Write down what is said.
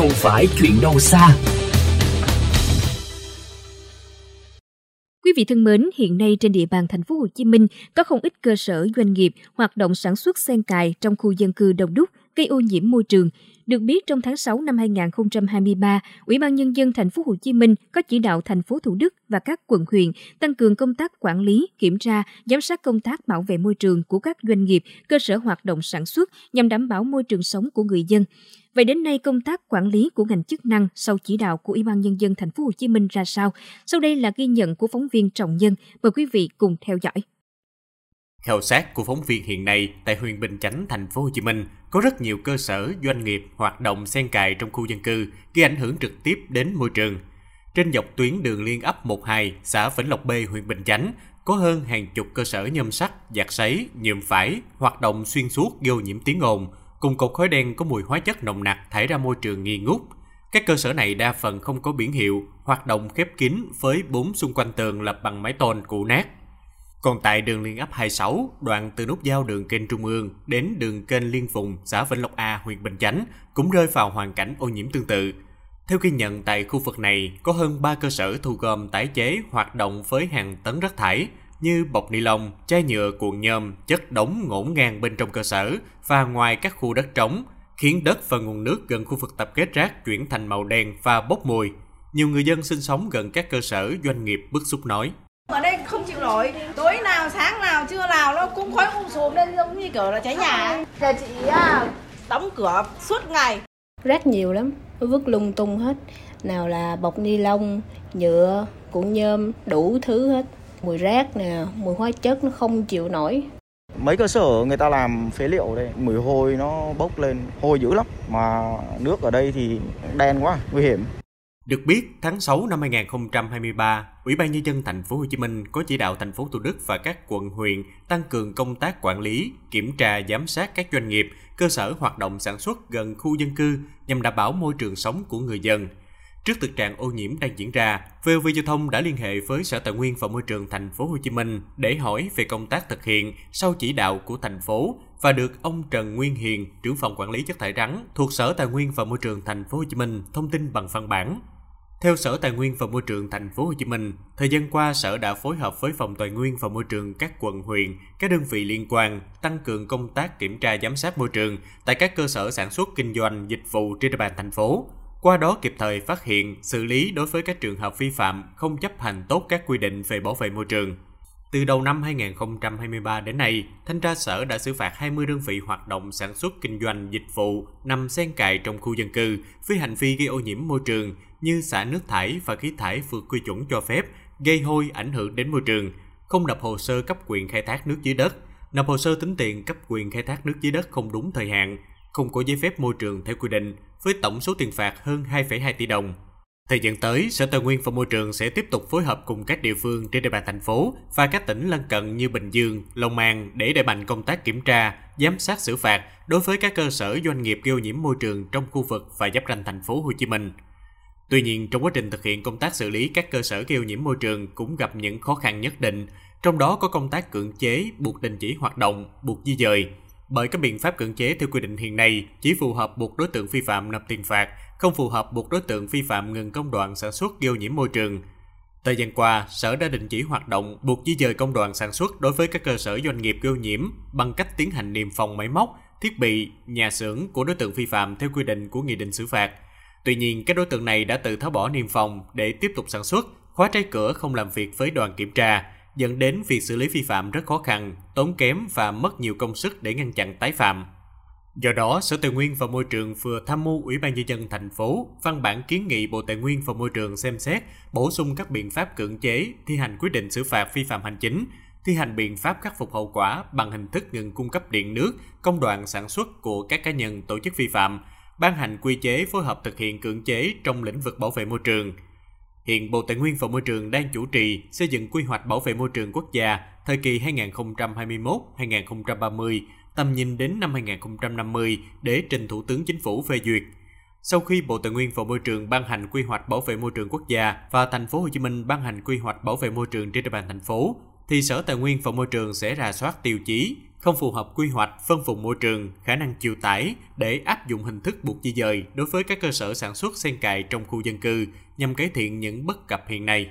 không phải chuyện đâu xa. Quý vị thân mến, hiện nay trên địa bàn thành phố Hồ Chí Minh có không ít cơ sở doanh nghiệp hoạt động sản xuất xen cài trong khu dân cư đông đúc, gây ô nhiễm môi trường. Được biết trong tháng 6 năm 2023, Ủy ban nhân dân thành phố Hồ Chí Minh có chỉ đạo thành phố Thủ Đức và các quận huyện tăng cường công tác quản lý, kiểm tra, giám sát công tác bảo vệ môi trường của các doanh nghiệp, cơ sở hoạt động sản xuất nhằm đảm bảo môi trường sống của người dân. Vậy đến nay công tác quản lý của ngành chức năng sau chỉ đạo của Ủy ban nhân dân thành phố Hồ Chí Minh ra sao? Sau đây là ghi nhận của phóng viên Trọng Nhân. Mời quý vị cùng theo dõi. Khảo sát của phóng viên hiện nay tại huyện Bình Chánh, thành phố Hồ Chí Minh có rất nhiều cơ sở doanh nghiệp hoạt động xen cài trong khu dân cư gây ảnh hưởng trực tiếp đến môi trường. Trên dọc tuyến đường liên ấp 12, xã Vĩnh Lộc B, huyện Bình Chánh có hơn hàng chục cơ sở nhôm sắt, giặt sấy, nhuộm phải hoạt động xuyên suốt gây nhiễm tiếng ồn, cùng cột khói đen có mùi hóa chất nồng nặc thải ra môi trường nghi ngút. Các cơ sở này đa phần không có biển hiệu, hoạt động khép kín với bốn xung quanh tường lập bằng mái tôn cũ nát. Còn tại đường liên ấp 26, đoạn từ nút giao đường kênh Trung ương đến đường kênh Liên Phùng, xã Vĩnh Lộc A, huyện Bình Chánh cũng rơi vào hoàn cảnh ô nhiễm tương tự. Theo ghi nhận tại khu vực này, có hơn 3 cơ sở thu gom tái chế hoạt động với hàng tấn rác thải như bọc ni lông, chai nhựa cuộn nhôm, chất đống ngổn ngang bên trong cơ sở và ngoài các khu đất trống, khiến đất và nguồn nước gần khu vực tập kết rác chuyển thành màu đen và bốc mùi. Nhiều người dân sinh sống gần các cơ sở doanh nghiệp bức xúc nói. Ở đây không chịu nổi, tối nào, sáng nào, trưa nào nó cũng khói um sùm lên giống như kiểu là cháy nhà. Nhà chị à, đóng cửa suốt ngày. Rác nhiều lắm, vứt lung tung hết. Nào là bọc ni lông, nhựa, cuộn nhôm, đủ thứ hết. Mùi rác nè, mùi hóa chất nó không chịu nổi. Mấy cơ sở người ta làm phế liệu đây, mùi hôi nó bốc lên, hôi dữ lắm. Mà nước ở đây thì đen quá, nguy hiểm. Được biết, tháng 6 năm 2023, Ủy ban nhân dân thành phố Hồ Chí Minh có chỉ đạo thành phố Thủ Đức và các quận huyện tăng cường công tác quản lý, kiểm tra giám sát các doanh nghiệp, cơ sở hoạt động sản xuất gần khu dân cư nhằm đảm bảo môi trường sống của người dân. Trước thực trạng ô nhiễm đang diễn ra, VOV Giao thông đã liên hệ với Sở Tài nguyên và Môi trường thành phố Hồ Chí Minh để hỏi về công tác thực hiện sau chỉ đạo của thành phố và được ông Trần Nguyên Hiền, trưởng phòng quản lý chất thải rắn thuộc Sở Tài nguyên và Môi trường thành phố Hồ Chí Minh thông tin bằng văn bản. Theo Sở Tài nguyên và Môi trường thành phố Hồ Chí Minh, thời gian qua Sở đã phối hợp với Phòng Tài nguyên và Môi trường các quận huyện, các đơn vị liên quan tăng cường công tác kiểm tra giám sát môi trường tại các cơ sở sản xuất kinh doanh dịch vụ trên địa bàn thành phố. Qua đó kịp thời phát hiện, xử lý đối với các trường hợp vi phạm không chấp hành tốt các quy định về bảo vệ môi trường. Từ đầu năm 2023 đến nay, Thanh tra Sở đã xử phạt 20 đơn vị hoạt động sản xuất kinh doanh dịch vụ nằm xen cài trong khu dân cư với hành vi gây ô nhiễm môi trường như xả nước thải và khí thải vượt quy chuẩn cho phép, gây hôi ảnh hưởng đến môi trường, không nộp hồ sơ cấp quyền khai thác nước dưới đất, nộp hồ sơ tính tiền cấp quyền khai thác nước dưới đất không đúng thời hạn, không có giấy phép môi trường theo quy định, với tổng số tiền phạt hơn 2,2 tỷ đồng. Thời gian tới, Sở Tài nguyên và Môi trường sẽ tiếp tục phối hợp cùng các địa phương trên địa bàn thành phố và các tỉnh lân cận như Bình Dương, Long An để đẩy mạnh công tác kiểm tra, giám sát xử phạt đối với các cơ sở doanh nghiệp gây ô nhiễm môi trường trong khu vực và giáp ranh thành phố Hồ Chí Minh. Tuy nhiên, trong quá trình thực hiện công tác xử lý các cơ sở gây ô nhiễm môi trường cũng gặp những khó khăn nhất định, trong đó có công tác cưỡng chế, buộc đình chỉ hoạt động, buộc di dời. Bởi các biện pháp cưỡng chế theo quy định hiện nay chỉ phù hợp buộc đối tượng vi phạm nộp tiền phạt, không phù hợp buộc đối tượng vi phạm ngừng công đoạn sản xuất gây ô nhiễm môi trường. Thời gian qua, Sở đã đình chỉ hoạt động buộc di dời công đoạn sản xuất đối với các cơ sở doanh nghiệp gây ô nhiễm bằng cách tiến hành niêm phong máy móc, thiết bị, nhà xưởng của đối tượng vi phạm theo quy định của nghị định xử phạt. Tuy nhiên, các đối tượng này đã tự tháo bỏ niêm phong để tiếp tục sản xuất, khóa trái cửa không làm việc với đoàn kiểm tra, dẫn đến việc xử lý vi phạm rất khó khăn, tốn kém và mất nhiều công sức để ngăn chặn tái phạm. Do đó, Sở Tài nguyên và Môi trường vừa tham mưu Ủy ban nhân dân thành phố văn bản kiến nghị Bộ Tài nguyên và Môi trường xem xét bổ sung các biện pháp cưỡng chế, thi hành quyết định xử phạt vi phạm hành chính, thi hành biện pháp khắc phục hậu quả bằng hình thức ngừng cung cấp điện nước, công đoạn sản xuất của các cá nhân tổ chức vi phạm, ban hành quy chế phối hợp thực hiện cưỡng chế trong lĩnh vực bảo vệ môi trường. Hiện Bộ Tài nguyên và Môi trường đang chủ trì xây dựng quy hoạch bảo vệ môi trường quốc gia thời kỳ 2021-2030, tầm nhìn đến năm 2050 để trình Thủ tướng Chính phủ phê duyệt. Sau khi Bộ Tài nguyên và Môi trường ban hành quy hoạch bảo vệ môi trường quốc gia và thành phố Hồ Chí Minh ban hành quy hoạch bảo vệ môi trường trên địa bàn thành phố, thì Sở Tài nguyên và Môi trường sẽ rà soát tiêu chí, không phù hợp quy hoạch, phân vùng môi trường, khả năng chịu tải để áp dụng hình thức buộc di dời đối với các cơ sở sản xuất sen cài trong khu dân cư nhằm cải thiện những bất cập hiện nay.